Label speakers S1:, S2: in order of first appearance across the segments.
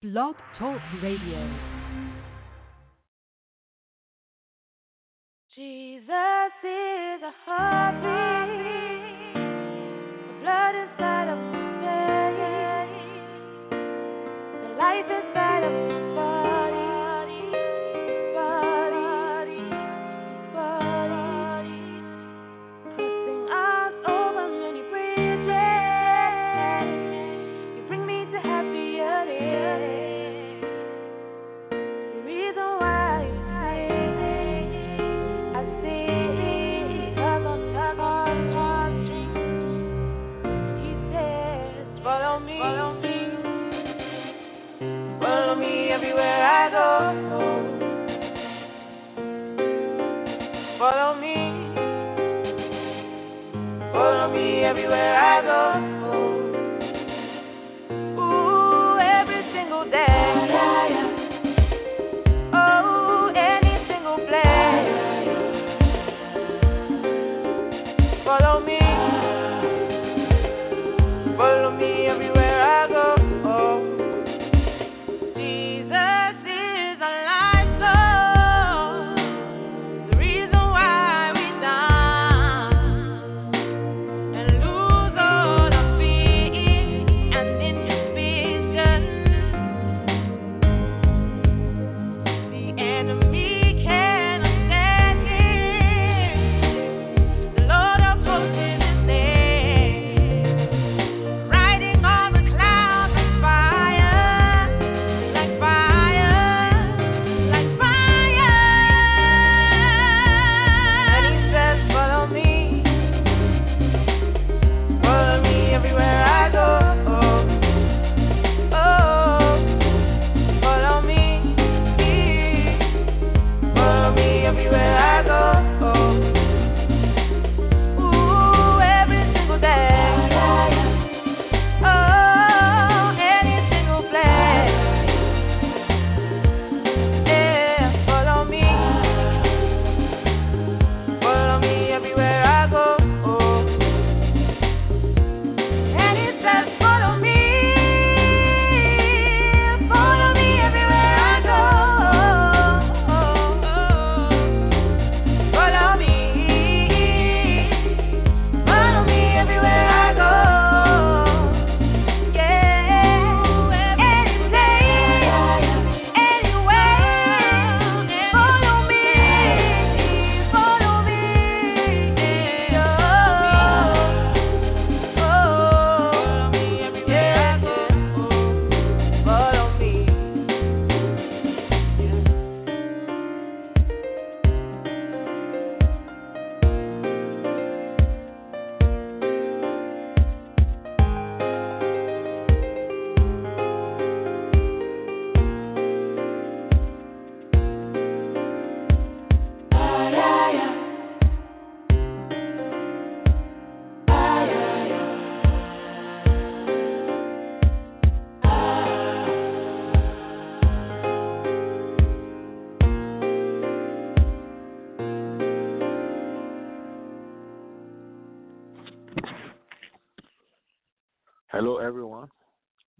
S1: Blog Talk Radio.
S2: Jesus is a heartbeat, the blood inside of veins, the life inside of my Follow me, follow me everywhere I go.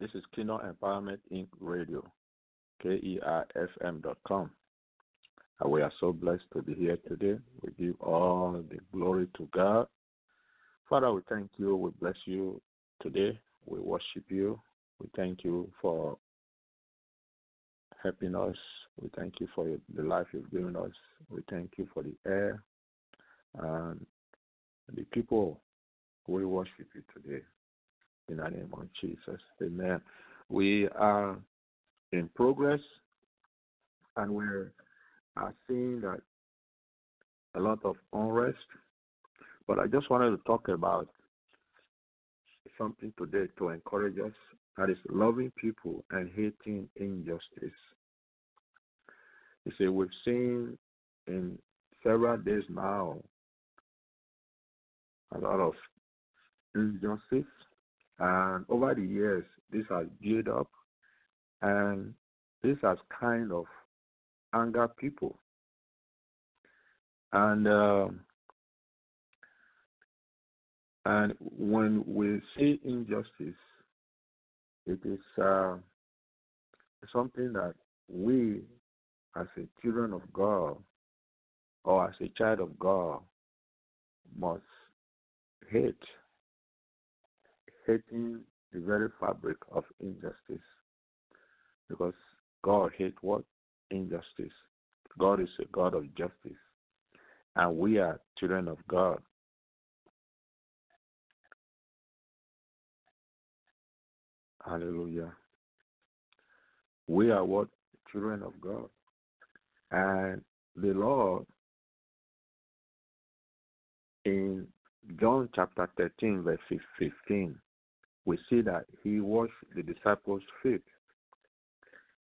S3: This is Kingdom Empowerment Inc. Radio, K-E-I-F-M.com. And we are so blessed to be here today. We give all the glory to God. Father, we thank you. We bless you today. We worship you. We thank you for helping us. We thank you for the life you've given us. We thank you for the air and the people. We worship you today in the name of Jesus. Amen. We are in progress and we are seeing that a lot of unrest. But I just wanted to talk about something today to encourage us that is loving people and hating injustice. You see, we've seen in several days now a lot of injustice and over the years, this has built up, and this has kind of angered people. And um and when we see injustice, it is uh, something that we, as a children of God, or as a child of God, must hate. Hating the very fabric of injustice. Because God hates what? Injustice. God is a God of justice. And we are children of God. Hallelujah. We are what? Children of God. And the Lord, in John chapter 13, verse 15, we see that he washed the disciples' feet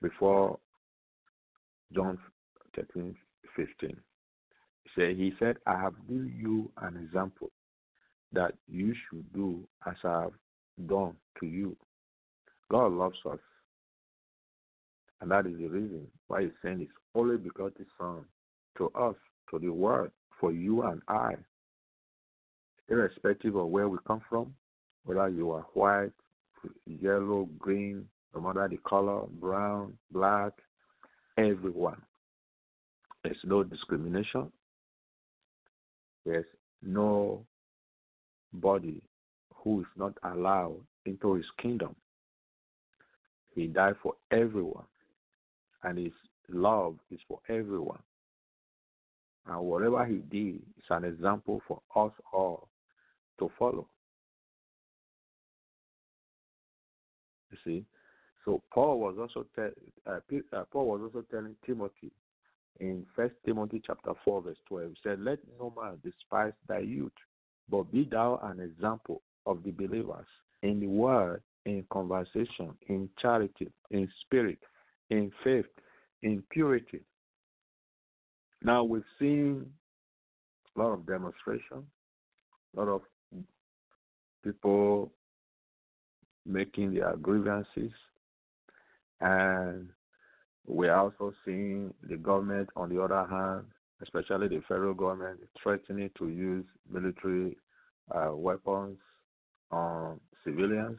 S3: before John 13, 15. He said, he said, I have given you an example that you should do as I have done to you. God loves us. And that is the reason why he's saying his only begotten Son to us, to the world, for you and I, irrespective of where we come from, whether you are white, yellow, green, no matter the color, brown, black, everyone. There's no discrimination. There's no body who is not allowed into his kingdom. He died for everyone, and his love is for everyone. And whatever he did is an example for us all to follow. You see, so Paul was also te- uh, uh, Paul was also telling Timothy in First Timothy chapter four verse twelve. He said, "Let no man despise thy youth, but be thou an example of the believers in the word, in conversation, in charity, in spirit, in faith, in purity." Now we've seen a lot of demonstration, a lot of people making their grievances, and we're also seeing the government, on the other hand, especially the federal government, threatening to use military uh, weapons on civilians.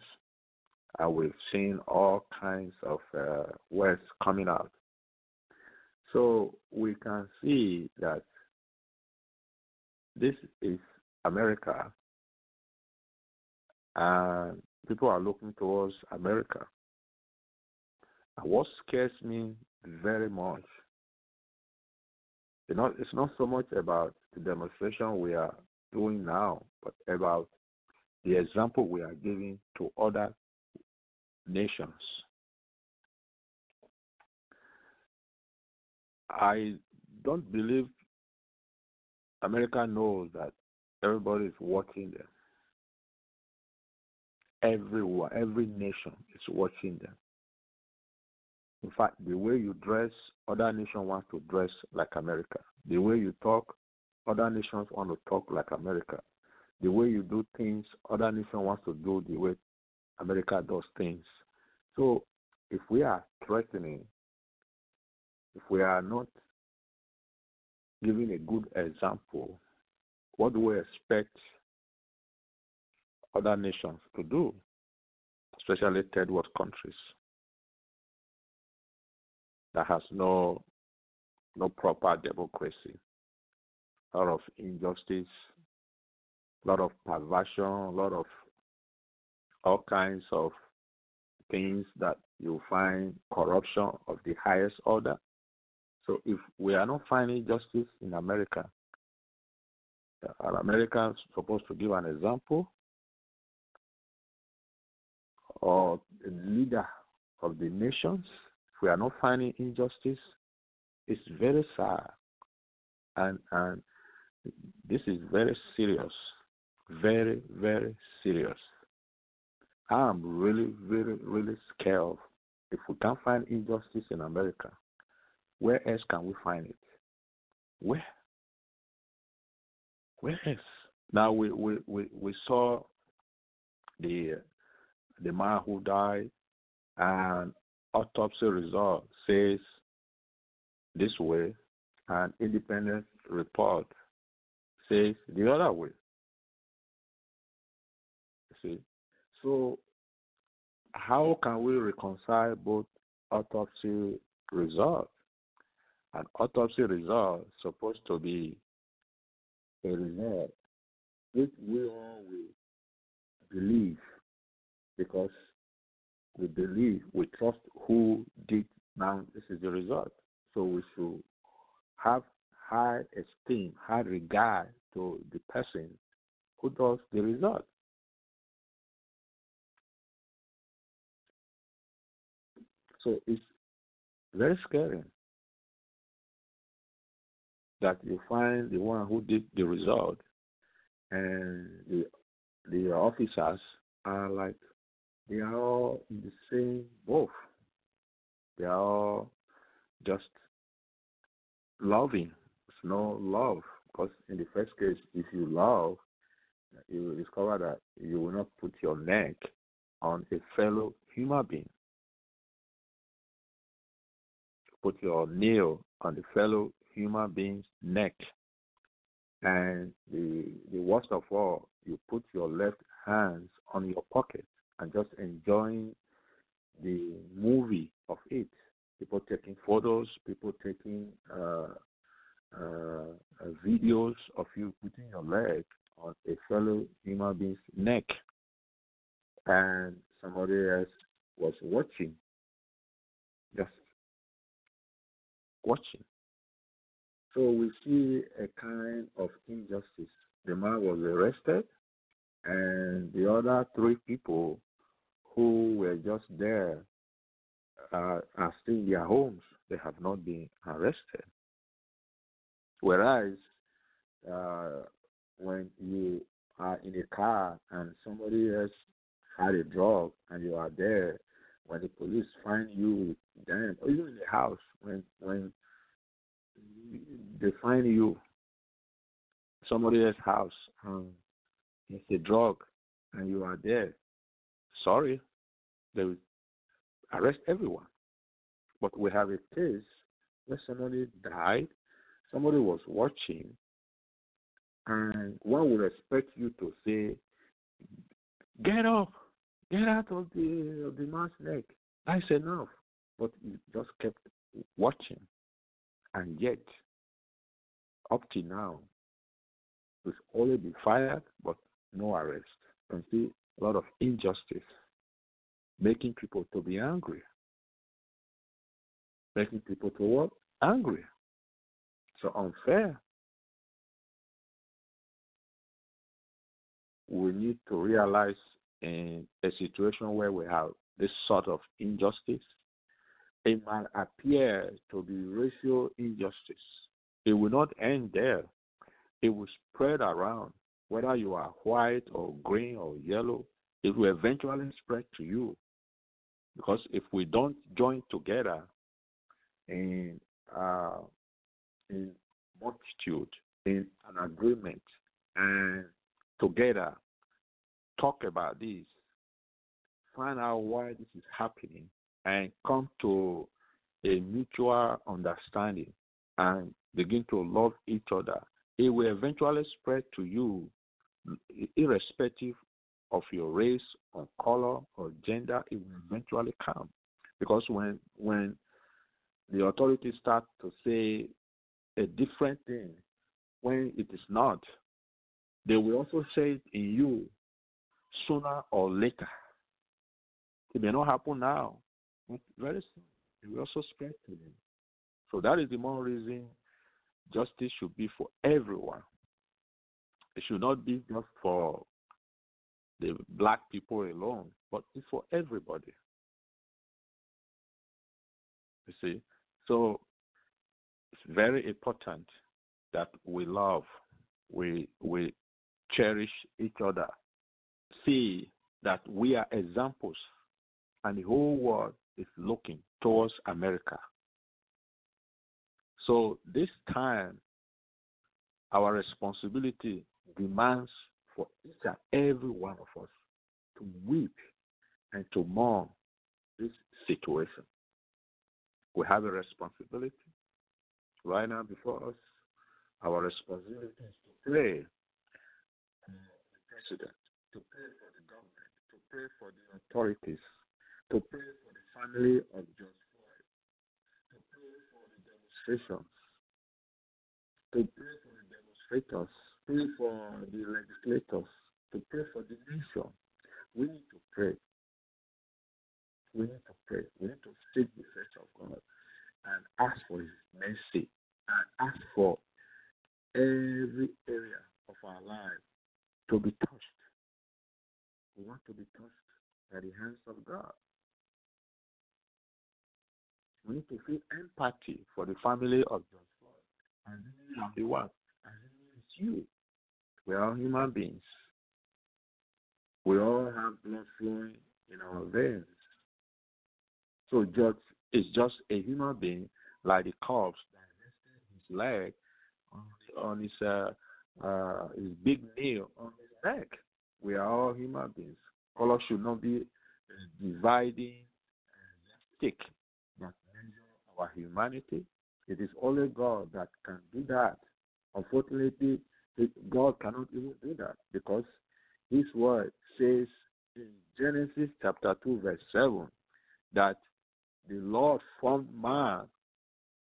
S3: And we've seen all kinds of uh, words coming out. So we can see that this is America, and people are looking towards America. And what scares me very much, you know, it's not so much about the demonstration we are doing now, but about the example we are giving to other nations. I don't believe America knows that everybody is watching them. Everyone, every nation is watching them. In fact, the way you dress, other nations want to dress like America. The way you talk, other nations want to talk like America. The way you do things, other nations want to do the way America does things. So if we are threatening, if we are not giving a good example, what do we expect other nations to do, especially third world countries that has no no proper democracy, a lot of injustice, a lot of perversion, a lot of all kinds of things that you find corruption of the highest order. So if we are not finding justice in America, uh, are Americans supposed to give an example? Or leader of the nations? If we are not finding injustice, it's very sad. And and this is very serious. Very, very serious. I'm really, really, really scared if we can't find injustice in America, where else can we find it? Where? Where else? Now we we, we, we saw the the man who died and autopsy result says this way and independent report says the other way. See? So how can we reconcile both autopsy result. An autopsy result supposed to be a result which we all will believe because we believe, we trust who did now this is the result. So we should have high esteem, high regard to the person who does the result. So it's very scary that you find the one who did the result and the the officers are like they are all in the same boat. They are all just loving. It's no love because in the first case, if you love, you will discover that you will not put your neck on a fellow human being. Put your nail on the fellow human being's neck. And the the worst of all, you put your left hands on your pocket and just enjoying the movie of it. People taking photos, people taking uh, uh, videos of you putting your leg on a fellow human being's neck, and somebody else was watching, just watching. So we see a kind of injustice. The man was arrested, and the other three people who were just there uh, are still in their homes. They have not been arrested. Whereas uh, when you are in a car and somebody else had a drug and you are there, when the police find you with them, or even in the house, when when they find you somebody else's house, um, it's a drug, and you are there. Sorry, they will arrest everyone. But we have a case where somebody died, somebody was watching, and one would expect you to say, "Get up, get out of the of the man's neck." That's enough. But you just kept watching, and yet, up to now, we've only been fired, but no arrest. And see a lot of injustice, making people to be angry, making people to what angry. So unfair. We need to realize in a situation where we have this sort of injustice, it might appear to be racial injustice. It will not end there. It will spread around whether you are white or green or yellow, it will eventually spread to you. Because if we don't join together in uh, in multitude, in an agreement, and together talk about this, find out why this is happening, and come to a mutual understanding and begin to love each other, it will eventually spread to you irrespective of your race or color or gender, it will eventually come. Because when when the authorities start to say a different thing when it is not, they will also say it in you sooner or later. It may not happen now, very soon it will also spread to them. So that is the more reason justice should be for everyone. It should not be just for the black people alone, but it's for everybody. You see? So it's very important that we love, we we cherish each other, see that we are examples, and the whole world is looking towards America. So this time, our responsibility demands for each and every one of us to weep and to mourn this situation. We have a responsibility right now before us. Our responsibility is to pray for the president, to pray for the government, to pray for the authorities, to pray for the family of Floyd, demonstrations, to pray for the demonstrators, pray for the legislators, to pray for the nation. We need to pray. We need to pray. We need to seek the face of God and ask for His mercy and ask for every area of our life to be touched. We want to be touched by the hands of God. We need to feel empathy for the family of George Floyd. And the one, and it's you. We are all human beings. We all have blood flowing in our veins. So George is just a human being, like the corpse that his leg on, his uh, uh, his big nail on his neck. We are all human beings. Color should not be a dividing stick measure our humanity. It is only God that can do that. Unfortunately, God cannot even do that because His word says in Genesis chapter 2, verse 7, that the Lord formed man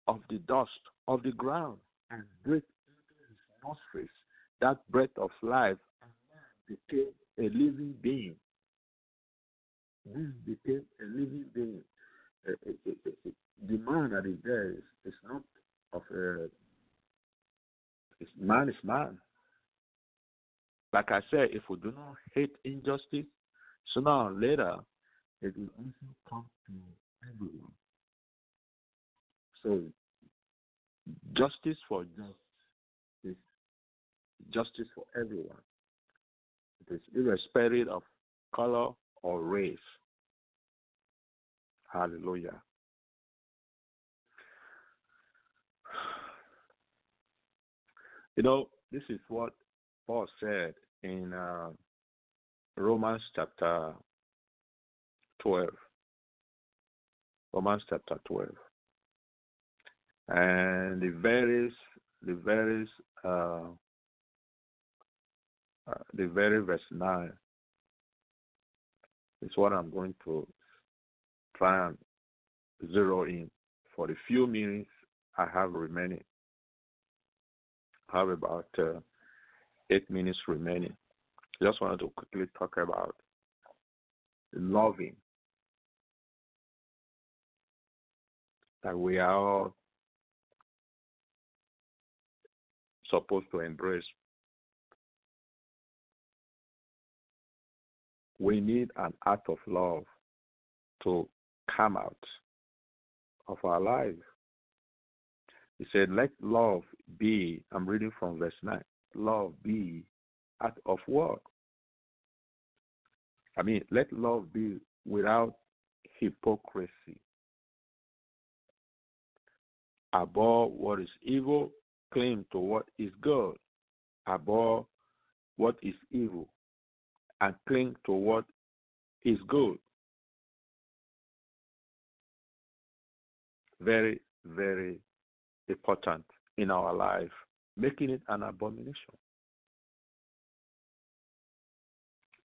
S3: of the dust of the ground and breathed into his nostrils that breath of life, and man became a living being. This became a living being. The man that is there is, is not of a it's man is man. Like I said, if we do not hate injustice, sooner or later it will also come to everyone. So justice for justice justice for everyone. It is irrespective of color or race. Hallelujah. You know, this is what Paul said in uh, Romans chapter 12. Romans chapter 12. And the various, the various, uh, uh, the very verse 9 is what I'm going to try and zero in for the few minutes I have remaining. I have about uh, eight minutes remaining. Just wanted to quickly talk about loving. That we are all supposed to embrace. We need an act of love to come out of our lives. He said, Let love be, I'm reading from verse 9, love be out of work. I mean, let love be without hypocrisy. Abhor what is evil, cling to what is good. Abhor what is evil, and cling to what is good. Very, very important in our life, making it an abomination.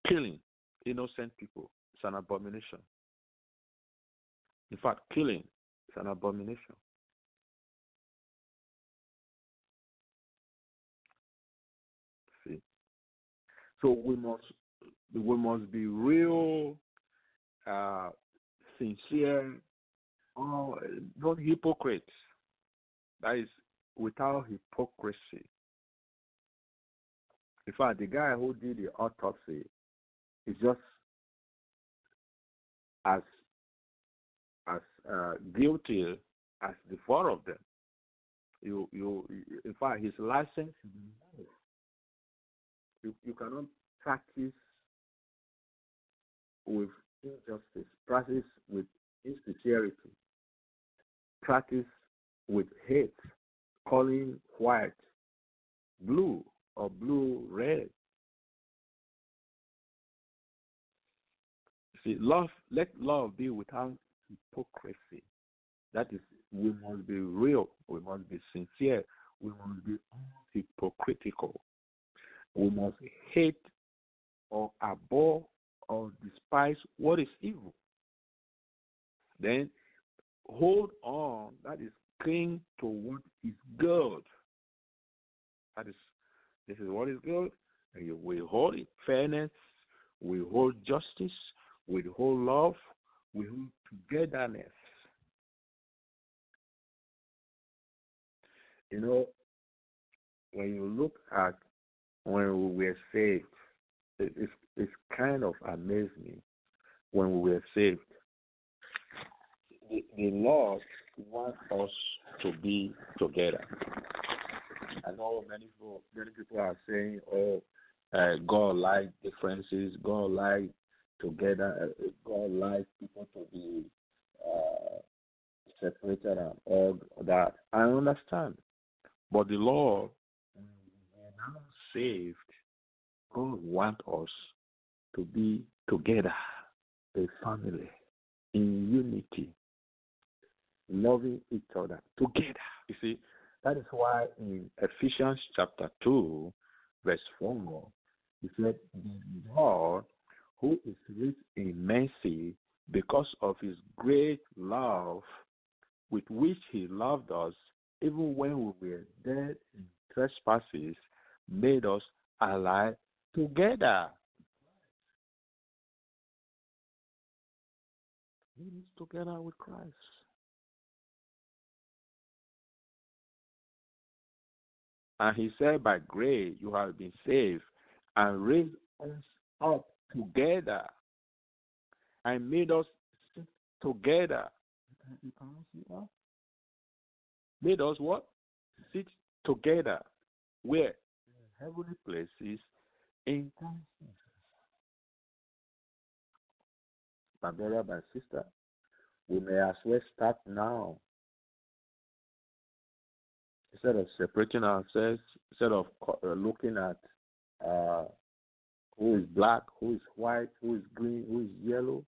S3: Killing innocent people is an abomination. In fact, killing is an abomination. See, so we must we must be real, uh, sincere, oh, not hypocrites. That is without hypocrisy. In fact, the guy who did the autopsy is just as as uh, guilty as the four of them. You, you, in fact, his license. You, you cannot practice with injustice, practice with insincerity, practice with hate, calling white blue or blue red. See, love, let love be without hypocrisy. That is, we must be real, we must be sincere, we must be hypocritical. We must hate or abhor or despise what is evil. Then hold on, that is cling to what is good. That is, this is what is good. And you will hold it fairness, we hold justice, we hold love, we hold togetherness. You know, when you look at when we were saved, it, it's, it's kind of amazed me when we were saved. The, Lord wants us to be together. I know many people, many people are saying, "Oh, uh, God like differences. God like together. Uh, God like people to be uh, separated and all that." I understand, but the Lord, when we are now saved, God wants us to be together, a family, in unity, loving each other together. You see, that is why in Ephesians chapter 2, verse 4, he said, Lord, who is rich in mercy, because of his great love with which he loved us, even when we were dead in trespasses, made us alive together. Made us together with Christ. And he said, By grace you have been saved and raised us up together and made us sit together. Made us what? Sit together. Where? Heavenly places in Christ brother, my sister, we may as well start now instead of separating ourselves, instead of uh, looking at uh, who is black, who is white, who is green, who is yellow,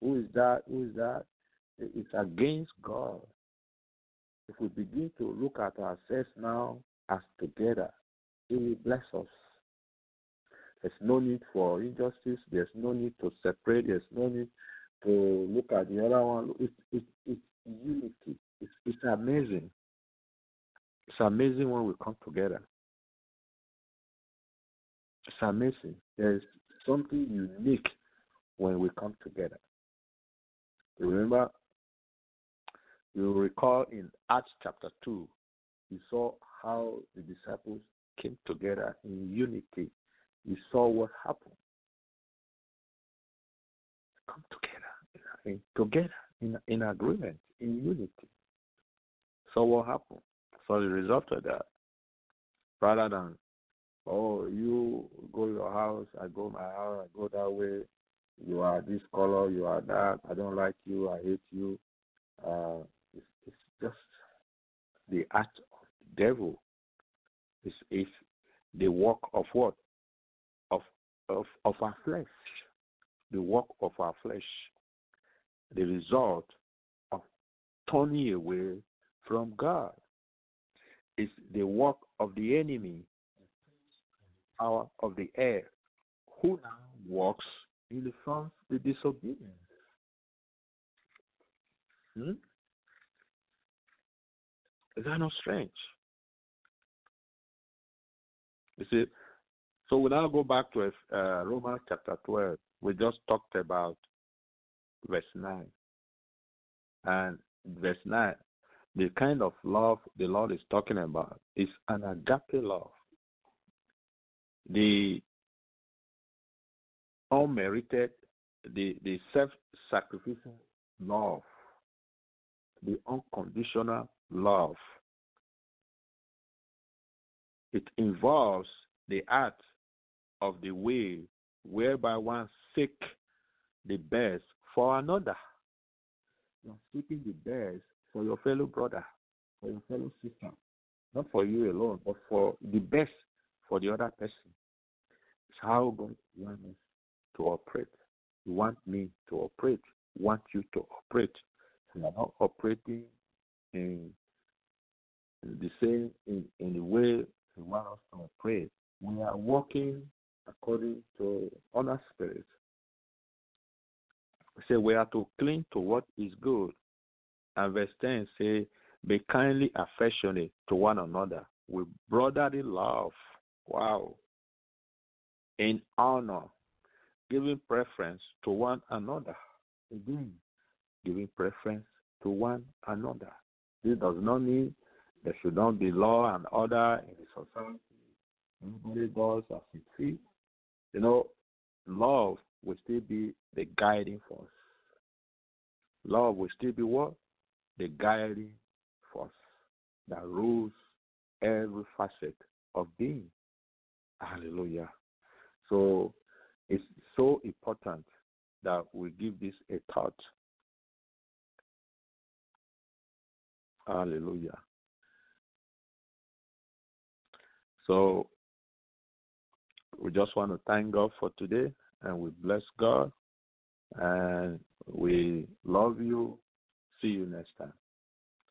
S3: who is that, who is that, it's against God. If we begin to look at ourselves now as together, He will bless us. There's no need for injustice. There's no need to separate. There's no need to look at the other one. It's, it's, it's unity. It's, it's amazing. It's amazing when we come together. It's amazing. There's something unique when we come together. Remember, you recall in Acts chapter 2, you saw how the disciples came together in unity. You saw what happened. Come together, in, together in, in agreement, in unity. So what happened? So the result of that, rather than, oh, you go your house, I go my house, I go that way, you are this color, you are that, I don't like you, I hate you. Uh, it's, it's just the act of the devil. It's, it's the work of what? Of, of, of our flesh. The work of our flesh. The result of turning away from God is the work of the enemy, power of the air, who now walks in the sons the disobedience. Hmm? Is that not strange? You see, so we now go back to uh, Romans chapter 12. We just talked about verse 9. And verse 9 the kind of love the Lord is talking about is an agape love. The unmerited, the, the self sacrificial love, the unconditional love. It involves the act of the way whereby one seek the best for another. You're seeking the best for your fellow brother, for your fellow sister, not for you alone, but for the best for the other person. It's how God wants us to operate. He wants me to operate. He wants you to operate. We are not operating in the same in, in the way He wants us to operate. We are working according to honor spirit. Say we are to cling to what is good and verse 10 say, Be kindly affectionate to one another with brotherly love. Wow. In honor, giving preference to one another. Again, giving preference to one another. This does not mean there should not be law and order in the society. Everybody does as he sees. You know, love will still be the guiding force. Love will still be what? The guiding force that rules every facet of being. Hallelujah. So it's so important that we give this a thought. Hallelujah. So we just want to thank God for today and we bless God and we love you. See you next time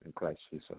S3: in Christ Jesus.